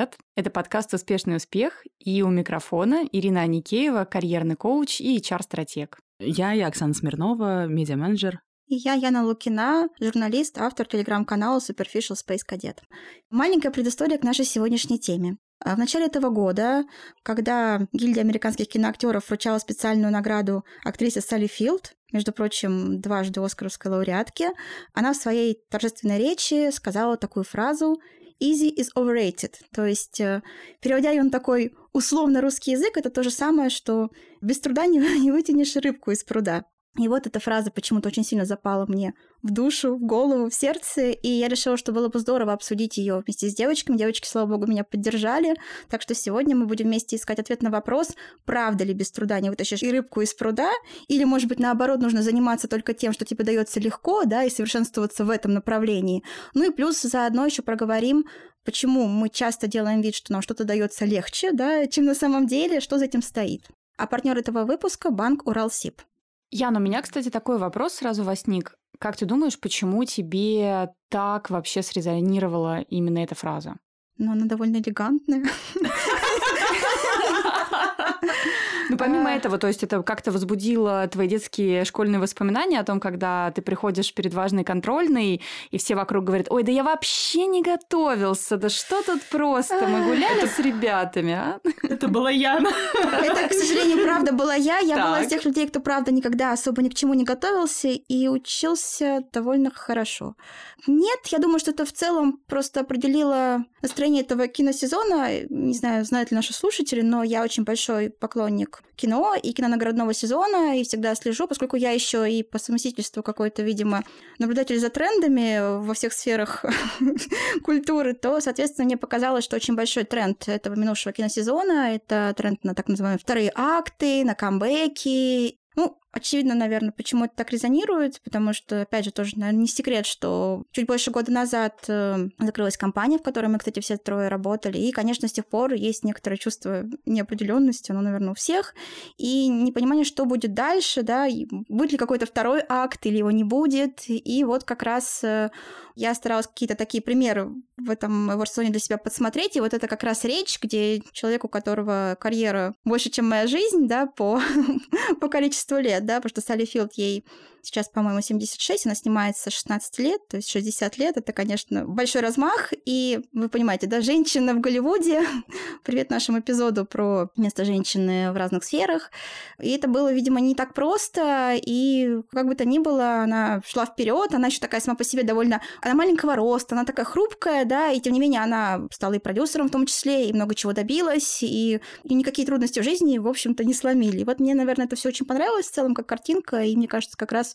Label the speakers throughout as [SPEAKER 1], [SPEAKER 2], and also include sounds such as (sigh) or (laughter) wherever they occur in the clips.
[SPEAKER 1] привет! Это подкаст «Успешный успех» и у микрофона Ирина Аникеева, карьерный коуч и HR-стратег.
[SPEAKER 2] Я, я Оксана Смирнова, медиа-менеджер.
[SPEAKER 3] И я, Яна Лукина, журналист, автор телеграм-канала Superficial Space Cadet. Маленькая предыстория к нашей сегодняшней теме. А в начале этого года, когда гильдия американских киноактеров вручала специальную награду актрисе Салли Филд, между прочим, дважды оскаровской лауреатке, она в своей торжественной речи сказала такую фразу «easy is overrated». То есть, э, переводя ее на такой условно русский язык, это то же самое, что «без труда не, (laughs) не вытянешь рыбку из пруда». И вот эта фраза почему-то очень сильно запала мне в душу, в голову, в сердце, и я решила, что было бы здорово обсудить ее вместе с девочками. Девочки, слава богу, меня поддержали, так что сегодня мы будем вместе искать ответ на вопрос, правда ли без труда не вытащишь и рыбку из пруда, или, может быть, наоборот, нужно заниматься только тем, что тебе дается легко, да, и совершенствоваться в этом направлении. Ну и плюс заодно еще проговорим, почему мы часто делаем вид, что нам что-то дается легче, да, чем на самом деле, что за этим стоит. А партнер этого выпуска – банк Уралсиб.
[SPEAKER 1] Ян, у меня, кстати, такой вопрос сразу возник. Как ты думаешь, почему тебе так вообще срезонировала именно эта фраза?
[SPEAKER 3] Ну, она довольно элегантная. (laughs) (laughs)
[SPEAKER 1] Ну, помимо этого, то есть это как-то возбудило твои детские школьные воспоминания о том, когда ты приходишь перед важной контрольной, и все вокруг говорят, ой, да я вообще не готовился, да что тут просто, мы гуляли с ребятами, а?
[SPEAKER 2] Это была Яна.
[SPEAKER 3] Это, к сожалению, правда была я. Я была из тех людей, кто, правда, никогда особо ни к чему не готовился и учился довольно хорошо. Нет, я думаю, что это в целом просто определило настроение этого киносезона. Не знаю, знают ли наши слушатели, но я очень большой поклонник кино и кинонаградного сезона, и всегда слежу, поскольку я еще и по совместительству какой-то, видимо, наблюдатель за трендами во всех сферах (laughs) культуры, то, соответственно, мне показалось, что очень большой тренд этого минувшего киносезона — это тренд на так называемые вторые акты, на камбэки, Очевидно, наверное, почему это так резонирует, потому что, опять же, тоже, наверное, не секрет, что чуть больше года назад э, закрылась компания, в которой мы, кстати, все трое работали, и, конечно, с тех пор есть некоторое чувство неопределенности, оно, наверное, у всех, и непонимание, что будет дальше, да, будет ли какой-то второй акт или его не будет, и вот как раз э, я старалась какие-то такие примеры в этом Warzone для себя подсмотреть, и вот это как раз речь, где человек, у которого карьера больше, чем моя жизнь, да, по, (laughs) по количеству лет, да, потому что Салли Филд ей сейчас, по-моему, 76, она снимается 16 лет, то есть 60 лет, это, конечно, большой размах, и вы понимаете, да, женщина в Голливуде, (laughs) привет нашему эпизоду про место женщины в разных сферах, и это было, видимо, не так просто, и как бы то ни было, она шла вперед, она еще такая сама по себе довольно, она маленького роста, она такая хрупкая, да, и тем не менее она стала и продюсером в том числе, и много чего добилась, и, и никакие трудности в жизни, в общем-то, не сломили. И вот мне, наверное, это все очень понравилось в целом как картинка, и мне кажется, как раз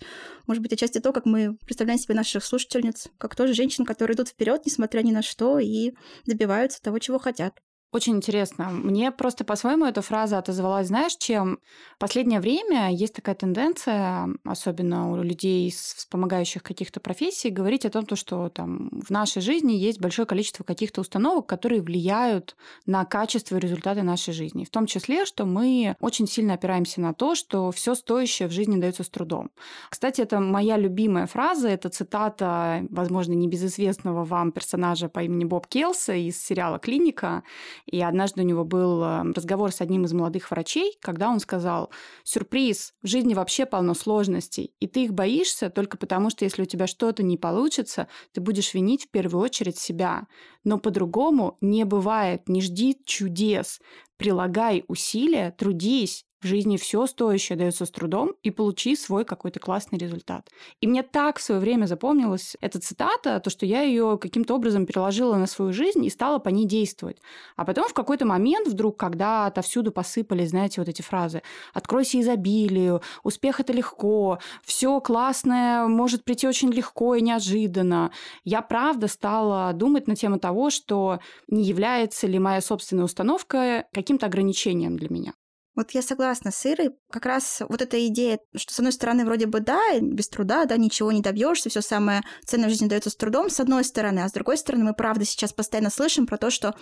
[SPEAKER 3] может быть, отчасти то, как мы представляем себе наших слушательниц, как тоже женщин, которые идут вперед, несмотря ни на что, и добиваются того, чего хотят.
[SPEAKER 1] Очень интересно. Мне просто по-своему эта фраза отозвалась, знаешь, чем? В последнее время есть такая тенденция, особенно у людей с вспомогающих каких-то профессий, говорить о том, что там в нашей жизни есть большое количество каких-то установок, которые влияют на качество и результаты нашей жизни. В том числе, что мы очень сильно опираемся на то, что все стоящее в жизни дается с трудом. Кстати, это моя любимая фраза, это цитата, возможно, небезызвестного вам персонажа по имени Боб Келса из сериала «Клиника», и однажды у него был э, разговор с одним из молодых врачей, когда он сказал, сюрприз, в жизни вообще полно сложностей, и ты их боишься только потому, что если у тебя что-то не получится, ты будешь винить в первую очередь себя. Но по-другому не бывает, не жди чудес. Прилагай усилия, трудись, в жизни все стоящее дается с трудом, и получи свой какой-то классный результат. И мне так в свое время запомнилась эта цитата, то, что я ее каким-то образом переложила на свою жизнь и стала по ней действовать. А потом в какой-то момент вдруг, когда отовсюду посыпались, знаете, вот эти фразы «откройся изобилию», «успех – это легко», «все классное может прийти очень легко и неожиданно», я правда стала думать на тему того, что не является ли моя собственная установка каким-то ограничением для меня.
[SPEAKER 3] Вот я согласна с Ирой. Как раз вот эта идея, что с одной стороны вроде бы да, без труда, да, ничего не добьешься, все самое ценное в жизни дается с трудом, с одной стороны, а с другой стороны мы правда сейчас постоянно слышим про то, что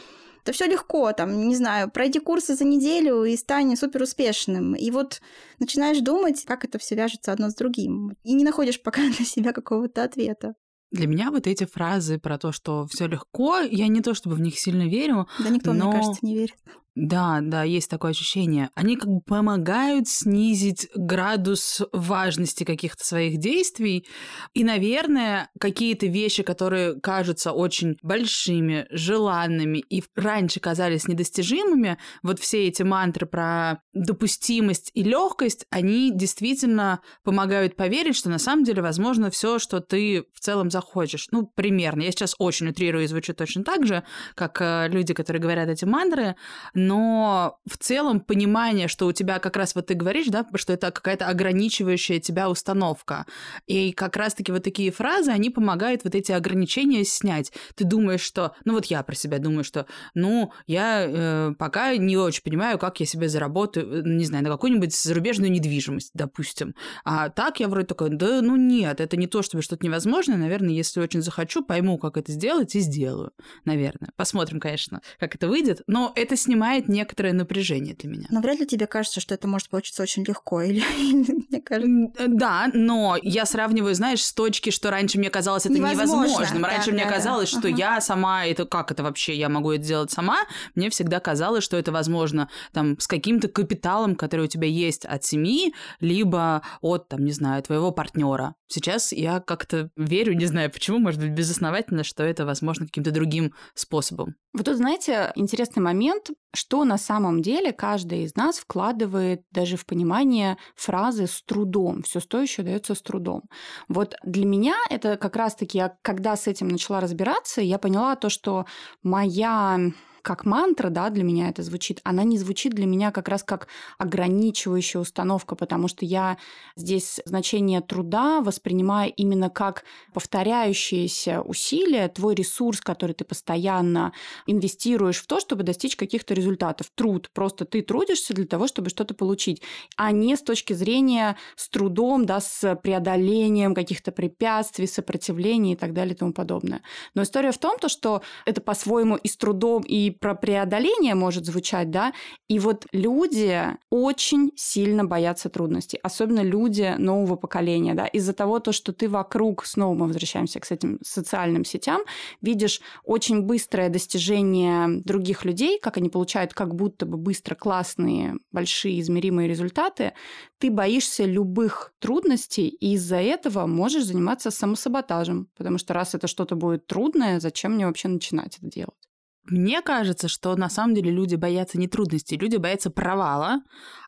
[SPEAKER 3] это все легко, там, не знаю, пройди курсы за неделю и стань супер успешным. И вот начинаешь думать, как это все вяжется одно с другим. И не находишь пока (laughs) для себя какого-то ответа.
[SPEAKER 2] Для меня вот эти фразы про то, что все легко, я не то чтобы в них сильно верю.
[SPEAKER 3] Да никто,
[SPEAKER 2] но...
[SPEAKER 3] мне кажется, не верит.
[SPEAKER 2] Да, да, есть такое ощущение. Они как бы помогают снизить градус важности каких-то своих действий. И, наверное, какие-то вещи, которые кажутся очень большими, желанными и раньше казались недостижимыми, вот все эти мантры про допустимость и легкость, они действительно помогают поверить, что на самом деле возможно все, что ты в целом захочешь. Ну, примерно. Я сейчас очень утрирую и звучу точно так же, как э, люди, которые говорят эти мантры, но в целом понимание, что у тебя как раз вот ты говоришь, да, что это какая-то ограничивающая тебя установка. И как раз-таки вот такие фразы, они помогают вот эти ограничения снять. Ты думаешь, что, ну вот я про себя думаю, что, ну, я э, пока не очень понимаю, как я себе заработаю, э, не знаю, на какую-нибудь зарубежную недвижимость, допустим. А так я вроде такой, да, ну нет, это не то, чтобы что-то невозможно. Наверное, если очень захочу, пойму, как это сделать, и сделаю. Наверное. Посмотрим, конечно, как это выйдет. Но это снимает снимает некоторое напряжение для меня.
[SPEAKER 3] Но вряд ли тебе кажется, что это может получиться очень легко, или (laughs) мне кажется?
[SPEAKER 2] Э, да, но я сравниваю, знаешь, с точки, что раньше мне казалось это невозможно. невозможным. Раньше да, мне да, казалось, да. что ага. я сама, это как это вообще, я могу это сделать сама. Мне всегда казалось, что это возможно там с каким-то капиталом, который у тебя есть от семьи, либо от, там, не знаю, твоего партнера. Сейчас я как-то верю, не знаю почему, может быть, безосновательно, что это возможно каким-то другим способом.
[SPEAKER 1] Вот тут, знаете, интересный момент, что на самом деле каждый из нас вкладывает даже в понимание фразы с трудом. Все стоящее дается с трудом. Вот для меня это как раз-таки, я когда с этим начала разбираться, я поняла то, что моя как мантра, да, для меня это звучит, она не звучит для меня как раз как ограничивающая установка, потому что я здесь значение труда воспринимаю именно как повторяющиеся усилия, твой ресурс, который ты постоянно инвестируешь в то, чтобы достичь каких-то результатов. Труд. Просто ты трудишься для того, чтобы что-то получить, а не с точки зрения с трудом, да, с преодолением каких-то препятствий, сопротивления и так далее и тому подобное. Но история в том, то, что это по-своему и с трудом, и про преодоление может звучать, да, и вот люди очень сильно боятся трудностей, особенно люди нового поколения, да, из-за того, то, что ты вокруг, снова мы возвращаемся к этим социальным сетям, видишь очень быстрое достижение других людей, как они получают как будто бы быстро классные, большие, измеримые результаты, ты боишься любых трудностей, и из-за этого можешь заниматься самосаботажем, потому что раз это что-то будет трудное, зачем мне вообще начинать это делать?
[SPEAKER 2] Мне кажется, что на самом деле люди боятся не трудностей, люди боятся провала,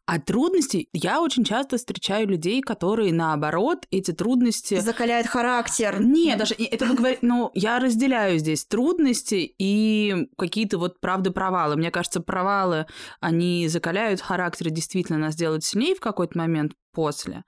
[SPEAKER 2] а трудности я очень часто встречаю людей, которые наоборот эти трудности
[SPEAKER 3] закаляют характер.
[SPEAKER 2] Нет, даже это вы говорите, ну я разделяю здесь трудности и какие-то вот правда провалы. Мне кажется, провалы они закаляют характер, действительно нас делают сильнее в какой-то момент после.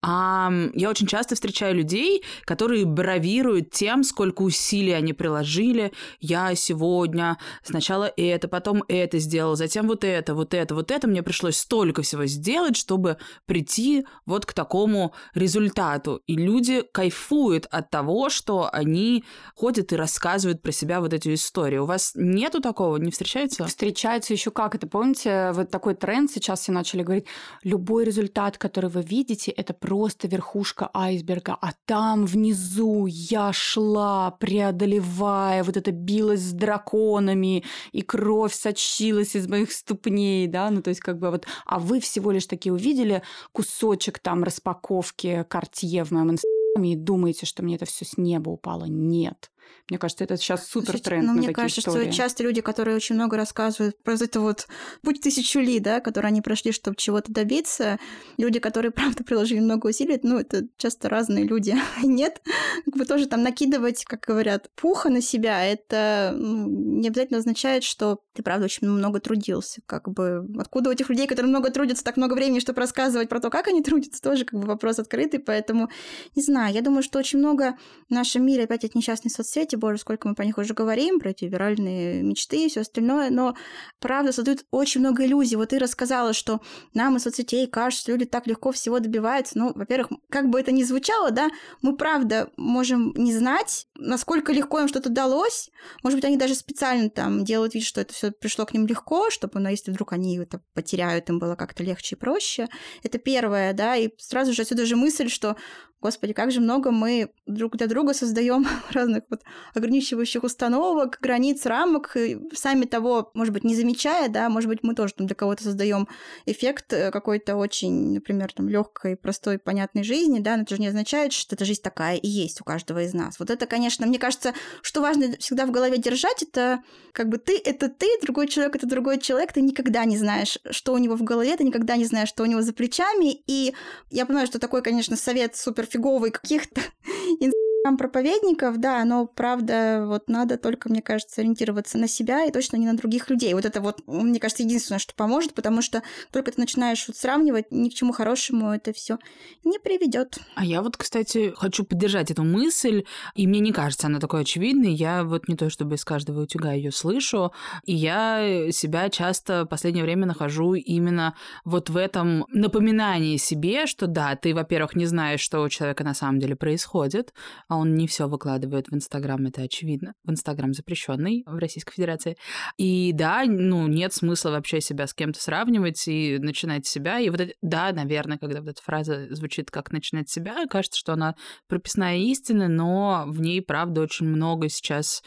[SPEAKER 2] А я очень часто встречаю людей, которые бравируют тем, сколько усилий они приложили. Я сегодня сначала это, потом это сделал, затем вот это, вот это, вот это. Мне пришлось столько всего сделать, чтобы прийти вот к такому результату. И люди кайфуют от того, что они ходят и рассказывают про себя вот эти истории. У вас нету такого, не встречается?
[SPEAKER 1] Встречается еще как это. Помните, вот такой тренд сейчас все начали говорить, любой результат, который вы видите, это просто верхушка айсберга, а там внизу я шла, преодолевая, вот это билась с драконами, и кровь сочилась из моих ступней, да, ну то есть как бы вот, а вы всего лишь таки увидели кусочек там распаковки Картье в моем инстаграме и думаете, что мне это все с неба упало. Нет. Мне кажется, это сейчас супер тренд
[SPEAKER 3] ну, мне
[SPEAKER 1] такие
[SPEAKER 3] кажется,
[SPEAKER 1] истории.
[SPEAKER 3] что часто люди, которые очень много рассказывают про это вот путь тысячу ли, да, который они прошли, чтобы чего-то добиться, люди, которые, (laughs) правда, приложили много усилий, ну, это часто разные люди. (laughs) Нет, как бы тоже там накидывать, как говорят, пуха на себя, это ну, не обязательно означает, что ты, правда, очень много трудился. Как бы откуда у этих людей, которые много трудятся, так много времени, чтобы рассказывать про то, как они (laughs) трудятся, тоже как бы вопрос открытый, поэтому, не знаю, я думаю, что очень много в нашем мире опять от несчастной соцсети соцсети, боже, сколько мы про них уже говорим, про эти виральные мечты и все остальное, но правда создают очень много иллюзий. Вот ты рассказала, что нам из соцсетей кажется, люди так легко всего добиваются. Ну, во-первых, как бы это ни звучало, да, мы правда можем не знать, насколько легко им что-то далось. Может быть, они даже специально там делают вид, что это все пришло к ним легко, чтобы, ну, если вдруг они это потеряют, им было как-то легче и проще. Это первое, да, и сразу же отсюда же мысль, что Господи, как же много мы друг для друга создаем (laughs) разных вот ограничивающих установок, границ, рамок, сами того, может быть, не замечая, да, может быть, мы тоже там для кого-то создаем эффект э, какой-то очень, например, там легкой, простой, понятной жизни, да, но это же не означает, что эта жизнь такая и есть у каждого из нас. Вот это, конечно, мне кажется, что важно всегда в голове держать, это как бы ты — это ты, другой человек — это другой человек, ты никогда не знаешь, что у него в голове, ты никогда не знаешь, что у него за плечами, и я понимаю, что такой, конечно, совет супер фиговый (laughs) каких-то проповедников, да, но правда, вот надо только, мне кажется, ориентироваться на себя и точно не на других людей. Вот это вот, мне кажется, единственное, что поможет, потому что только ты начинаешь вот сравнивать, ни к чему хорошему это все не приведет.
[SPEAKER 2] А я вот, кстати, хочу поддержать эту мысль, и мне не кажется она такой очевидной. Я вот не то чтобы из каждого утюга ее слышу, и я себя часто в последнее время нахожу именно вот в этом напоминании себе, что да, ты, во-первых, не знаешь, что у человека на самом деле происходит, а он не все выкладывает в Инстаграм, это очевидно. В Инстаграм запрещенный в Российской Федерации. И да, ну, нет смысла вообще себя с кем-то сравнивать и начинать себя. И вот это, да, наверное, когда вот эта фраза звучит как «начинать себя», кажется, что она прописная истина, но в ней, правда, очень много сейчас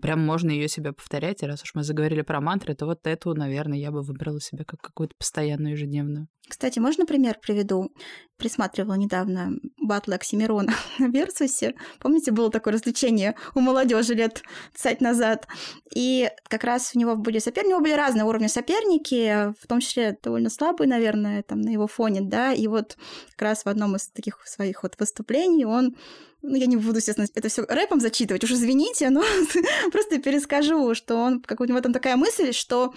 [SPEAKER 2] прям можно ее себе повторять. И раз уж мы заговорили про мантры, то вот эту, наверное, я бы выбрала себе как какую-то постоянную ежедневную.
[SPEAKER 3] Кстати, можно пример приведу? Присматривала недавно батлы Оксимирона (laughs) на Версусе. Помните, было такое развлечение у молодежи лет цать назад? И как раз у него были соперники, у него были разные уровни соперники, в том числе довольно слабые, наверное, там на его фоне, да, и вот как раз в одном из таких своих вот выступлений он ну, я не буду, естественно, это все рэпом зачитывать, уж извините, но (laughs) просто перескажу, что он, как у него там такая мысль, что,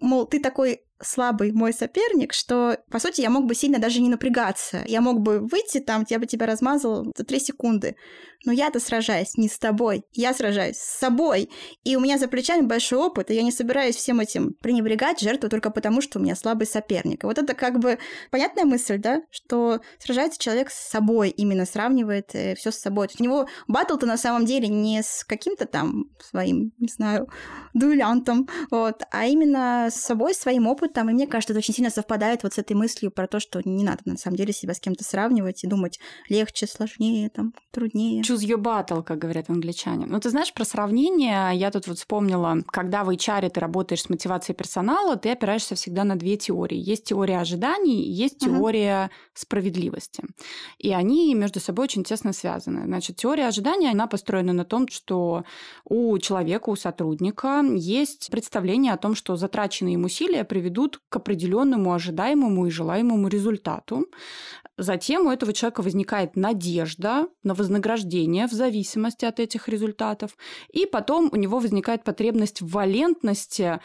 [SPEAKER 3] мол, ты такой слабый мой соперник, что, по сути, я мог бы сильно даже не напрягаться. Я мог бы выйти там, я бы тебя размазал за три секунды. Но я-то сражаюсь не с тобой, я сражаюсь с собой. И у меня за плечами большой опыт, и я не собираюсь всем этим пренебрегать жертву только потому, что у меня слабый соперник. И вот это как бы понятная мысль, да, что сражается человек с собой, именно сравнивает э, все с собой. У него батл-то на самом деле не с каким-то там своим, не знаю, (laughs) дуэлянтом, вот, а именно с собой, своим опытом, там, и мне кажется, это очень сильно совпадает вот с этой мыслью про то, что не надо на самом деле себя с кем-то сравнивать и думать легче, сложнее, там, труднее.
[SPEAKER 1] Choose your battle, как говорят англичане. Ну, ты знаешь, про сравнение я тут вот вспомнила, когда в HR ты работаешь с мотивацией персонала, ты опираешься всегда на две теории. Есть теория ожиданий, есть теория угу. справедливости. И они между собой очень тесно связаны. Значит, теория ожидания, она построена на том, что у человека, у сотрудника есть представление о том, что затраченные им усилия приведут ведут к определенному ожидаемому и желаемому результату. Затем у этого человека возникает надежда на вознаграждение в зависимости от этих результатов. И потом у него возникает потребность в валентности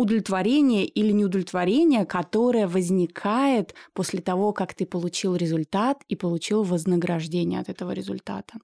[SPEAKER 1] удовлетворение или неудовлетворение, которое возникает после того, как ты получил результат и получил вознаграждение от этого результата.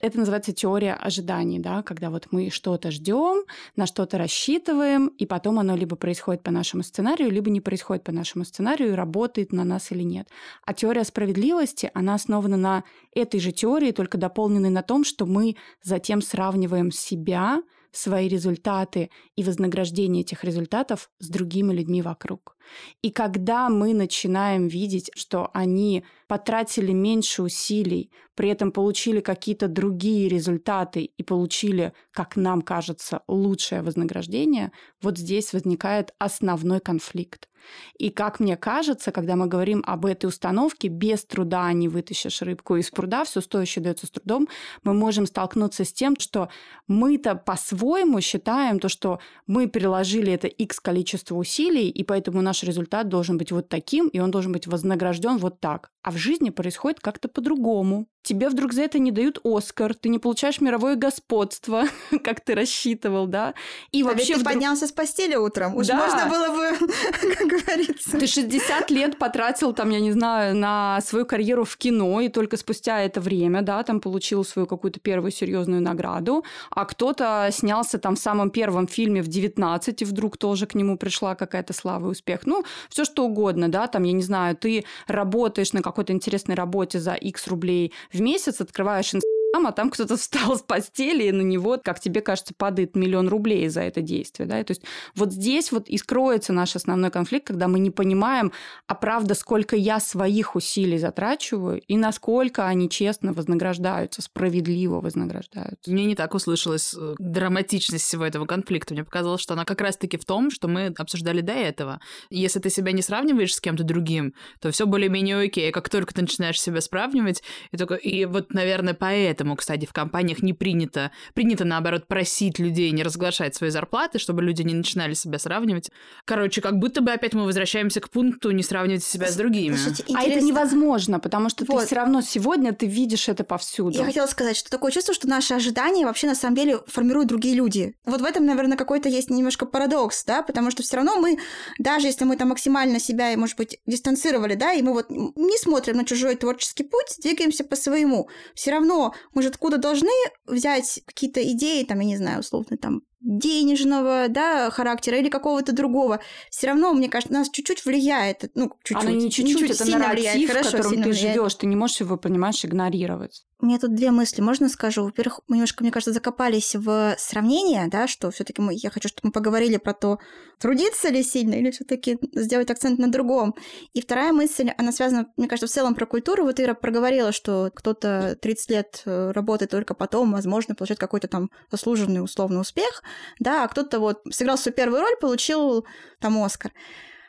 [SPEAKER 1] Это называется теория ожиданий, да, когда вот мы что-то ждем, на что-то рассчитываем, и потом оно либо происходит по нашему сценарию, либо не происходит по нашему сценарию и работает на нас или нет. А теория справедливости, она основана на этой же теории, только дополненной на том, что мы затем сравниваем себя свои результаты и вознаграждение этих результатов с другими людьми вокруг. И когда мы начинаем видеть, что они потратили меньше усилий, при этом получили какие-то другие результаты и получили, как нам кажется, лучшее вознаграждение, вот здесь возникает основной конфликт. И как мне кажется, когда мы говорим об этой установке, без труда не вытащишь рыбку из пруда, все стоящее дается с трудом, мы можем столкнуться с тем, что мы-то по-своему считаем то, что мы приложили это x количество усилий, и поэтому наш результат должен быть вот таким, и он должен быть вознагражден вот так. А в жизни происходит как-то по-другому. Тебе вдруг за это не дают Оскар, ты не получаешь мировое господство, (laughs) как ты рассчитывал, да?
[SPEAKER 3] И а вообще ты вдруг... поднялся с постели утром. Уж да. можно было бы, (laughs) как говорится.
[SPEAKER 1] Ты 60 лет потратил, там, я не знаю, на свою карьеру в кино, и только спустя это время, да, там получил свою какую-то первую серьезную награду, а кто-то снялся там в самом первом фильме в 19, и вдруг тоже к нему пришла какая-то слава и успех. Ну, все что угодно, да, там, я не знаю, ты работаешь на какой-то интересной работе за X рублей в месяц, открываешь Инстаграм, а там кто-то (laughs) встал с постели, и на него, как тебе кажется, падает миллион рублей за это действие. Да? То есть вот здесь вот и скроется наш основной конфликт, когда мы не понимаем, а правда, сколько я своих усилий затрачиваю, и насколько они честно вознаграждаются, справедливо вознаграждаются.
[SPEAKER 2] Мне не так услышалась э, драматичность всего этого конфликта. Мне показалось, что она как раз-таки в том, что мы обсуждали до этого. Если ты себя не сравниваешь с кем-то другим, то все более-менее окей. Как только ты начинаешь себя сравнивать, и, только... и вот, наверное, поэтому поэтому, кстати, в компаниях не принято, принято, наоборот, просить людей не разглашать свои зарплаты, чтобы люди не начинали себя сравнивать. Короче, как будто бы опять мы возвращаемся к пункту не сравнивать себя с другими.
[SPEAKER 1] Слушайте, а это невозможно, потому что вот. ты все равно сегодня ты видишь это повсюду.
[SPEAKER 3] Я хотела сказать, что такое чувство, что наши ожидания вообще на самом деле формируют другие люди. Вот в этом, наверное, какой-то есть немножко парадокс, да, потому что все равно мы, даже если мы там максимально себя, может быть, дистанцировали, да, и мы вот не смотрим на чужой творческий путь, двигаемся по своему, все равно мы же откуда должны взять какие-то идеи, там, я не знаю, условно, там, денежного, да, характера или какого-то другого, все равно, мне кажется, нас чуть-чуть влияет, ну, чуть-чуть.
[SPEAKER 1] Оно не чуть-чуть, чуть это сильно нарратив, влияет, хорошо, в котором ты живешь, ты не можешь его, понимаешь, игнорировать.
[SPEAKER 3] У меня тут две мысли, можно скажу? Во-первых, мы немножко, мне кажется, закопались в сравнение, да, что все таки я хочу, чтобы мы поговорили про то, трудиться ли сильно или все таки сделать акцент на другом. И вторая мысль, она связана, мне кажется, в целом про культуру. Вот Ира проговорила, что кто-то 30 лет э, работает только потом, возможно, получает какой-то там заслуженный условный успех, да, а кто-то вот сыграл свою первую роль, получил там Оскар.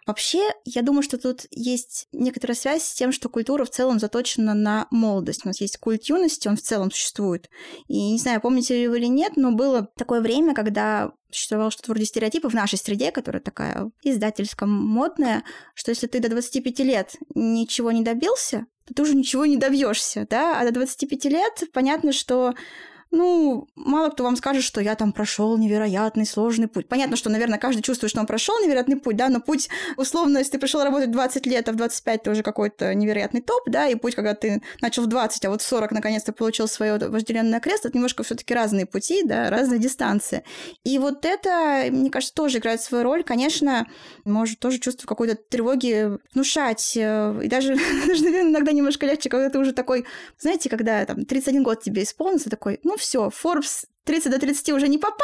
[SPEAKER 3] Вообще, я думаю, что тут есть некоторая связь с тем, что культура в целом заточена на молодость. У нас есть культ юности, он в целом существует. И не знаю, помните ли вы или нет, но было такое время, когда существовало что-то вроде стереотипа в нашей среде, которая такая издательском модная, что если ты до 25 лет ничего не добился, то ты уже ничего не добьешься, да, а до 25 лет понятно, что ну, мало кто вам скажет, что я там прошел невероятный сложный путь. Понятно, что, наверное, каждый чувствует, что он прошел невероятный путь, да, но путь, условно, если ты пришел работать 20 лет, а в 25 ты уже какой-то невероятный топ, да, и путь, когда ты начал в 20, а вот в 40 наконец-то получил свое вожделенное кресло, это немножко все таки разные пути, да, разные дистанции. И вот это, мне кажется, тоже играет свою роль. Конечно, может тоже чувство какой-то тревоги внушать. Э, и даже, (laughs) даже, наверное, иногда немножко легче, когда ты уже такой, знаете, когда там 31 год тебе исполнится, такой, ну, все, Forbes 30 до 30 уже не попал,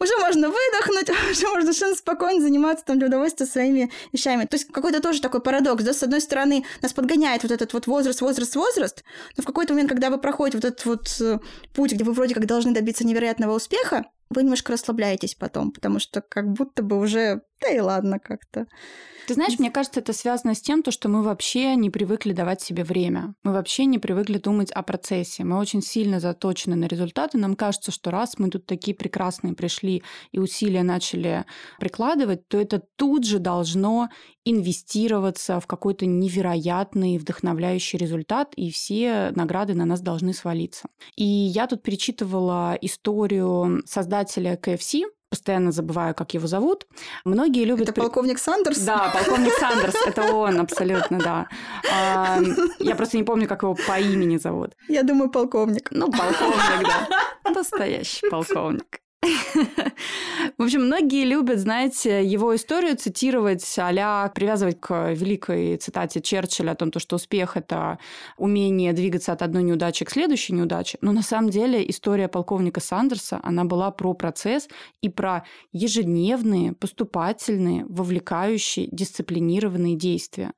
[SPEAKER 3] уже можно выдохнуть, (laughs) уже можно совершенно спокойно заниматься там для удовольствия своими вещами. То есть какой-то тоже такой парадокс, да, с одной стороны нас подгоняет вот этот вот возраст, возраст, возраст, но в какой-то момент, когда вы проходите вот этот вот э, путь, где вы вроде как должны добиться невероятного успеха, вы немножко расслабляетесь потом, потому что как будто бы уже, да и ладно как-то.
[SPEAKER 1] Ты знаешь, мне кажется, это связано с тем, то, что мы вообще не привыкли давать себе время. Мы вообще не привыкли думать о процессе. Мы очень сильно заточены на результаты. Нам кажется, что раз мы тут такие прекрасные пришли и усилия начали прикладывать, то это тут же должно инвестироваться в какой-то невероятный, вдохновляющий результат, и все награды на нас должны свалиться. И я тут перечитывала историю создателя KFC, постоянно забываю, как его зовут. Многие любят...
[SPEAKER 3] Это полковник Сандерс?
[SPEAKER 1] Да, полковник Сандерс, это он, абсолютно, да. Я просто не помню, как его по имени зовут.
[SPEAKER 3] Я думаю, полковник.
[SPEAKER 1] Ну, полковник, да. Настоящий полковник. В общем, многие любят, знаете, его историю цитировать а привязывать к великой цитате Черчилля о том, что успех – это умение двигаться от одной неудачи к следующей неудаче. Но на самом деле история полковника Сандерса, она была про процесс и про ежедневные, поступательные, вовлекающие, дисциплинированные действия.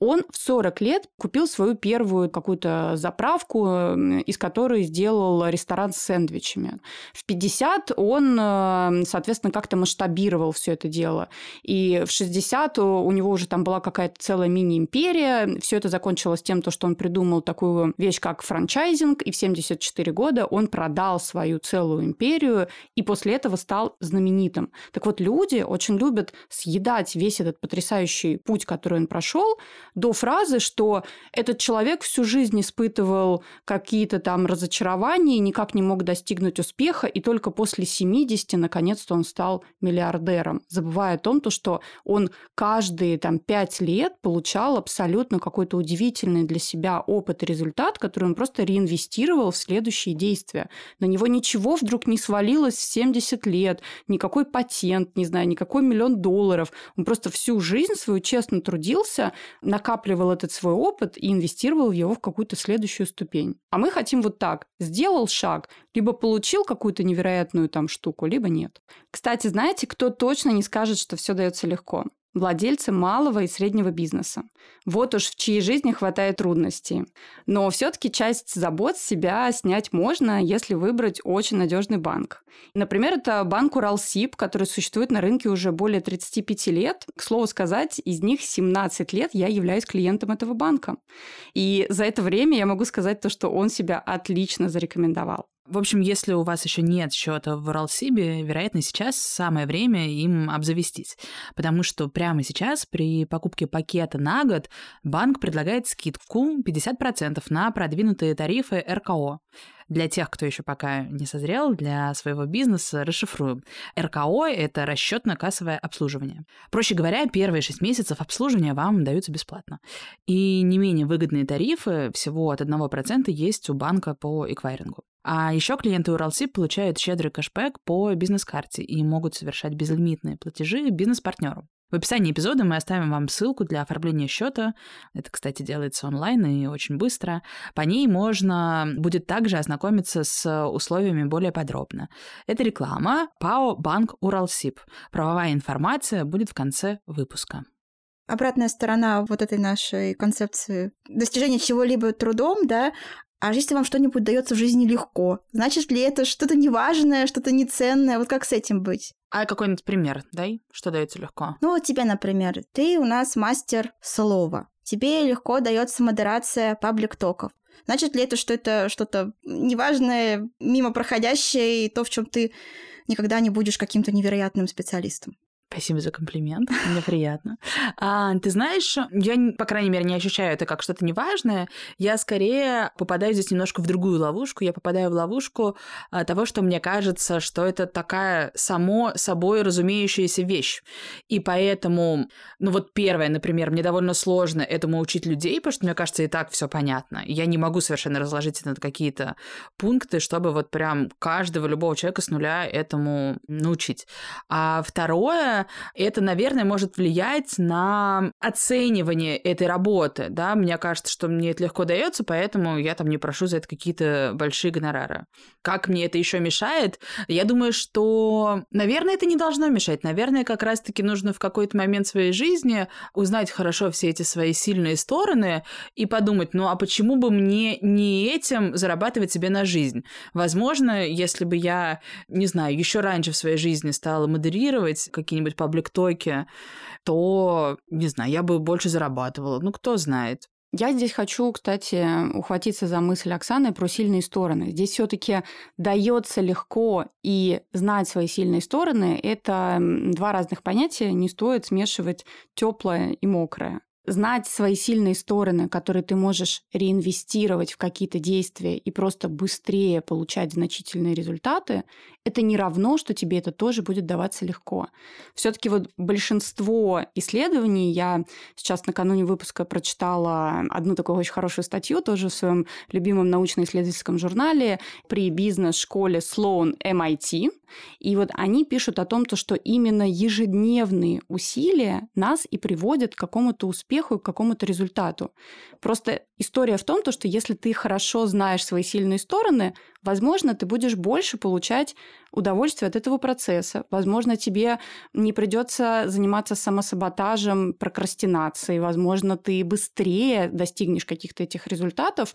[SPEAKER 1] Он в 40 лет купил свою первую какую-то заправку, из которой сделал ресторан с сэндвичами. В 50 он, э, соответственно, как-то масштабировал все это дело. И в 60 у него уже там была какая-то целая мини-империя. Все это закончилось тем, что он придумал такую вещь, как франчайзинг, и в 74 года он продал свою целую империю, и после этого стал знаменитым. Так вот, люди очень любят съедать весь этот потрясающий путь, который он прошел, до фразы, что этот человек всю жизнь испытывал какие-то там разочарования, никак не мог достигнуть успеха, и только после 70 наконец-то он стал миллиардером, забывая о том, то, что он каждые там 5 лет получал абсолютно какой-то удивительный для себя опыт и результат, который он просто реинвестировал в следующие действия. На него ничего вдруг не свалилось в 70 лет, никакой патент, не знаю, никакой миллион долларов. Он просто всю жизнь свою честно трудился, накапливал этот свой опыт и инвестировал его в какую-то следующую ступень. А мы хотим вот так. Сделал шаг, либо получил какую-то невероятную там штуку, либо нет. Кстати, знаете, кто точно не скажет, что все дается легко? Владельцы малого и среднего бизнеса. Вот уж в чьей жизни хватает трудностей. Но все-таки часть забот с себя снять можно, если выбрать очень надежный банк. Например, это банк Уралсиб, который существует на рынке уже более 35 лет. К слову сказать, из них 17 лет я являюсь клиентом этого банка. И за это время я могу сказать то, что он себя отлично зарекомендовал.
[SPEAKER 2] В общем, если у вас еще нет счета в Уралсибе, вероятно, сейчас самое время им обзавестись. Потому что прямо сейчас при покупке пакета на год банк предлагает скидку 50% на продвинутые тарифы РКО. Для тех, кто еще пока не созрел для своего бизнеса, расшифруем. РКО – это расчетно-кассовое обслуживание. Проще говоря, первые 6 месяцев обслуживания вам даются бесплатно. И не менее выгодные тарифы, всего от 1% есть у банка по эквайрингу. А еще клиенты Уралсиб получают щедрый кэшбэк по бизнес-карте и могут совершать безлимитные платежи бизнес-партнеру. В описании эпизода мы оставим вам ссылку для оформления счета. Это, кстати, делается онлайн и очень быстро. По ней можно будет также ознакомиться с условиями более подробно. Это реклама ПАО «Банк Уралсиб». Правовая информация будет в конце выпуска
[SPEAKER 3] обратная сторона вот этой нашей концепции достижения чего-либо трудом, да, а если вам что-нибудь дается в жизни легко, значит ли это что-то неважное, что-то неценное? Вот как с этим быть?
[SPEAKER 2] А какой-нибудь пример дай, что дается легко?
[SPEAKER 3] Ну вот тебе, например, ты у нас мастер слова. Тебе легко дается модерация паблик-токов. Значит ли это, что это что-то неважное, мимо проходящее, и то, в чем ты никогда не будешь каким-то невероятным специалистом?
[SPEAKER 2] Спасибо за комплимент, мне приятно. А, ты знаешь, я, по крайней мере, не ощущаю это как что-то неважное. Я скорее попадаю здесь немножко в другую ловушку. Я попадаю в ловушку а, того, что мне кажется, что это такая само собой разумеющаяся вещь. И поэтому, ну вот первое, например, мне довольно сложно этому учить людей, потому что мне кажется, и так все понятно. Я не могу совершенно разложить это на какие-то пункты, чтобы вот прям каждого, любого человека с нуля этому научить. А второе, это, наверное, может влиять на оценивание этой работы, да, мне кажется, что мне это легко дается, поэтому я там не прошу за это какие-то большие гонорары. Как мне это еще мешает? Я думаю, что, наверное, это не должно мешать. Наверное, как раз-таки нужно в какой-то момент своей жизни узнать хорошо все эти свои сильные стороны и подумать, ну а почему бы мне не этим зарабатывать себе на жизнь? Возможно, если бы я, не знаю, еще раньше в своей жизни стала модерировать какие-нибудь какие-нибудь паблик-токи, то, не знаю, я бы больше зарабатывала. Ну, кто знает.
[SPEAKER 1] Я здесь хочу, кстати, ухватиться за мысль Оксаны про сильные стороны. Здесь все-таки дается легко и знать свои сильные стороны. Это два разных понятия. Не стоит смешивать теплое и мокрое знать свои сильные стороны, которые ты можешь реинвестировать в какие-то действия и просто быстрее получать значительные результаты, это не равно, что тебе это тоже будет даваться легко. Все-таки вот большинство исследований, я сейчас накануне выпуска прочитала одну такую очень хорошую статью, тоже в своем любимом научно-исследовательском журнале при бизнес-школе Sloan MIT, и вот они пишут о том, то, что именно ежедневные усилия нас и приводят к какому-то успеху и к какому-то результату. Просто история в том, то, что если ты хорошо знаешь свои сильные стороны, возможно, ты будешь больше получать удовольствие от этого процесса. Возможно, тебе не придется заниматься самосаботажем, прокрастинацией. Возможно, ты быстрее достигнешь каких-то этих результатов,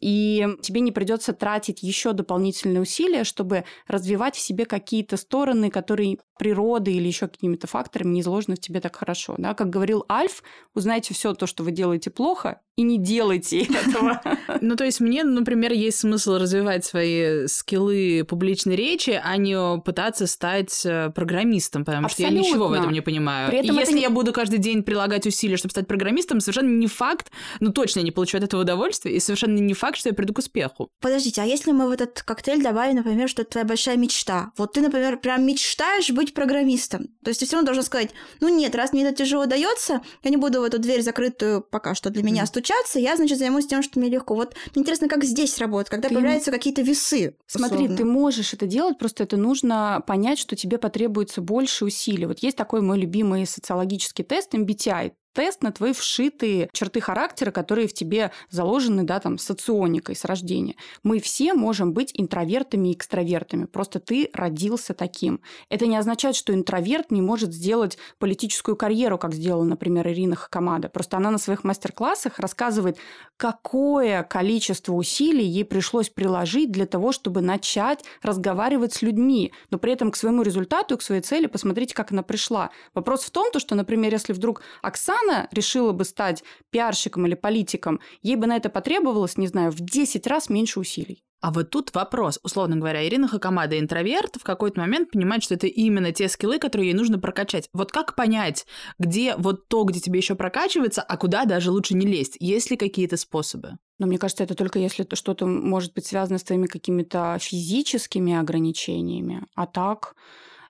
[SPEAKER 1] и тебе не придется тратить еще дополнительные усилия, чтобы развивать в себе какие-то стороны, которые природы или еще какими-то факторами не изложены в тебе так хорошо. Да? Как говорил Альф, узнайте все то, что вы делаете плохо, и не делайте (laughs) этого.
[SPEAKER 2] Ну, то есть мне, например, есть смысл развивать свои скиллы публичной речи, а не пытаться стать э, программистом, потому что я ничего в этом не понимаю. При этом если я буду каждый день прилагать усилия, чтобы стать программистом, совершенно не факт, ну точно я не получу от этого удовольствия, и совершенно не факт, что я приду к успеху.
[SPEAKER 3] Подождите, а если мы в этот коктейль добавим, например, что это твоя большая мечта? Вот ты, например, прям мечтаешь быть программистом. То есть ты все равно должен сказать, ну нет, раз мне это тяжело дается, я не буду в эту дверь закрытую пока что для меня стучаться, я, значит, займусь тем, что мне легко. Вот мне интересно, как здесь работает, когда ты появляются какие-то весы.
[SPEAKER 1] Смотри, условно. ты можешь это делать, просто это нужно понять, что тебе потребуется больше усилий. Вот есть такой мой любимый социологический тест MBTI тест на твои вшитые черты характера, которые в тебе заложены, да, там, соционикой с рождения. Мы все можем быть интровертами и экстравертами, просто ты родился таким. Это не означает, что интроверт не может сделать политическую карьеру, как сделала, например, Ирина Хакамада. Просто она на своих мастер-классах рассказывает, какое количество усилий ей пришлось приложить для того, чтобы начать разговаривать с людьми, но при этом к своему результату, к своей цели посмотрите, как она пришла. Вопрос в том, то, что, например, если вдруг Оксана Оксана решила бы стать пиарщиком или политиком, ей бы на это потребовалось, не знаю, в 10 раз меньше усилий.
[SPEAKER 2] А вот тут вопрос. Условно говоря, Ирина Хакамада интроверт в какой-то момент понимает, что это именно те скиллы, которые ей нужно прокачать. Вот как понять, где вот то, где тебе еще прокачивается, а куда даже лучше не лезть? Есть ли какие-то способы?
[SPEAKER 1] Но мне кажется, это только если что-то может быть связано с твоими какими-то физическими ограничениями. А так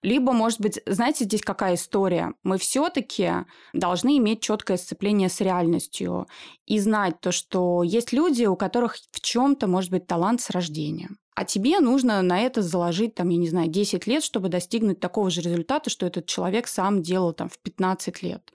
[SPEAKER 1] либо, может быть, знаете, здесь какая история? Мы все-таки должны иметь четкое сцепление с реальностью и знать то, что есть люди, у которых в чем-то может быть талант с рождения. А тебе нужно на это заложить, там, я не знаю, 10 лет, чтобы достигнуть такого же результата, что этот человек сам делал там в 15 лет.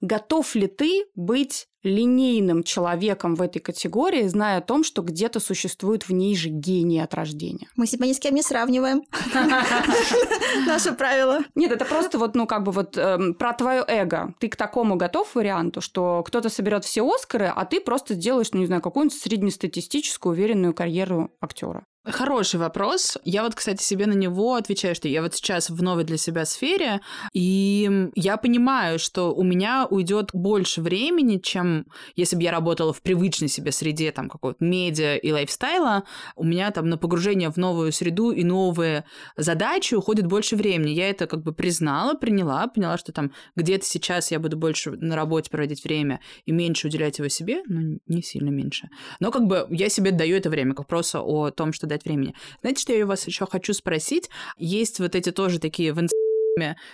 [SPEAKER 1] Готов ли ты быть линейным человеком в этой категории, зная о том, что где-то существует в ней же гений от рождения.
[SPEAKER 3] Мы себя ни с кем не сравниваем. (laughs) Наше правило.
[SPEAKER 1] Нет, это просто вот, ну, как бы вот эм, про твое эго. Ты к такому готов варианту, что кто-то соберет все Оскары, а ты просто сделаешь, ну, не знаю, какую-нибудь среднестатистическую уверенную карьеру актера.
[SPEAKER 2] Хороший вопрос. Я вот, кстати, себе на него отвечаю, что я вот сейчас в новой для себя сфере, и я понимаю, что у меня уйдет больше времени, чем если бы я работала в привычной себе среде там какого-то медиа и лайфстайла, у меня там на погружение в новую среду и новые задачи уходит больше времени. Я это как бы признала, приняла, поняла, что там где-то сейчас я буду больше на работе проводить время и меньше уделять его себе, ну, не сильно меньше. Но как бы я себе даю это время, как просто о том, что дать времени. Знаете, что я у вас еще хочу спросить? Есть вот эти тоже такие в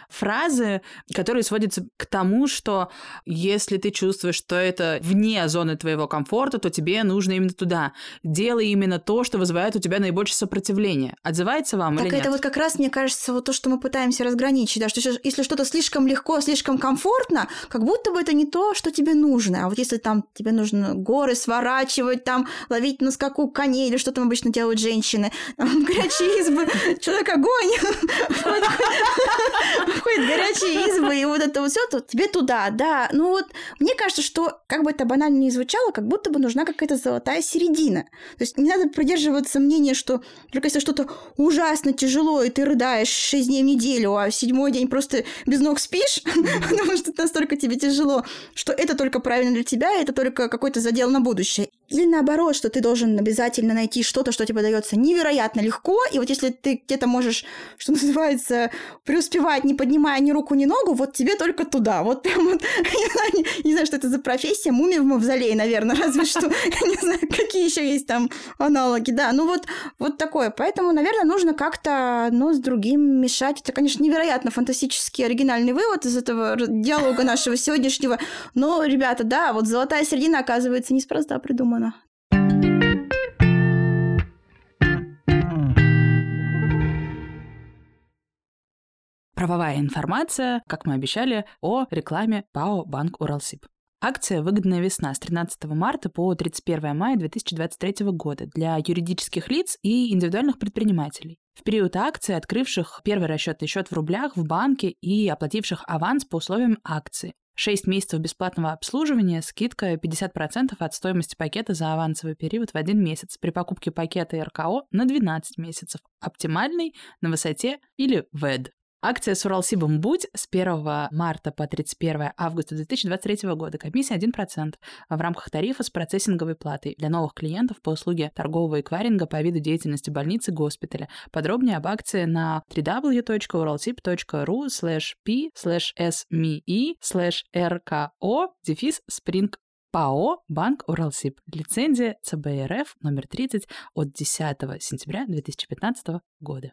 [SPEAKER 2] фразы, которые сводятся к тому, что если ты чувствуешь, что это вне зоны твоего комфорта, то тебе нужно именно туда. Делай именно то, что вызывает у тебя наибольшее сопротивление. Отзывается вам
[SPEAKER 3] так
[SPEAKER 2] или
[SPEAKER 3] нет? это вот как раз, мне кажется, вот то, что мы пытаемся разграничить, да, что если что-то слишком легко, слишком комфортно, как будто бы это не то, что тебе нужно. А вот если там тебе нужно горы сворачивать, там ловить на скаку коней или что там обычно делают женщины, (laughs) горячие избы, (laughs) человек огонь, (laughs) входит горячие избы и вот это вот все, то тебе туда, да. Ну вот, мне кажется, что, как бы это банально не звучало, как будто бы нужна какая-то золотая середина. То есть не надо придерживаться мнения, что только если что-то ужасно тяжело, и ты рыдаешь 6 дней в неделю, а в седьмой день просто без ног спишь, (laughs) потому что настолько тебе тяжело, что это только правильно для тебя, это только какой-то задел на будущее. Или наоборот, что ты должен обязательно найти что-то, что тебе дается невероятно легко, и вот если ты где-то можешь, что (laughs) называется, преуспевать, не поднимая ни руку, ни ногу, вот тебе только туда. Вот прям вот, (laughs) не знаю, не знаю, что это за профессия, мумия в мавзолее, наверное, (laughs) разве что. Не знаю, какие еще есть там аналоги. Да, ну вот, вот такое. Поэтому, наверное, нужно как-то одно с другим мешать. Это, конечно, невероятно фантастический оригинальный вывод из этого диалога нашего сегодняшнего. Но, ребята, да, вот золотая середина, оказывается, неспроста придумана придумано.
[SPEAKER 2] Правовая информация, как мы обещали, о рекламе ПАО «Банк Уралсиб». Акция «Выгодная весна» с 13 марта по 31 мая 2023 года для юридических лиц и индивидуальных предпринимателей. В период акции, открывших первый расчетный счет в рублях в банке и оплативших аванс по условиям акции. 6 месяцев бесплатного обслуживания, скидка 50% от стоимости пакета за авансовый период в один месяц при покупке пакета РКО на 12 месяцев, оптимальный на высоте или ВЭД. Акция с Уралсибом «Будь» с 1 марта по 31 августа 2023 года. Комиссия 1% в рамках тарифа с процессинговой платой для новых клиентов по услуге торгового эквайринга по виду деятельности больницы госпиталя. Подробнее об акции на www.uralsib.ru slash p slash sme slash rko дефис spring ПАО «Банк Уралсиб». Лицензия ЦБРФ номер 30 от 10 сентября 2015 года.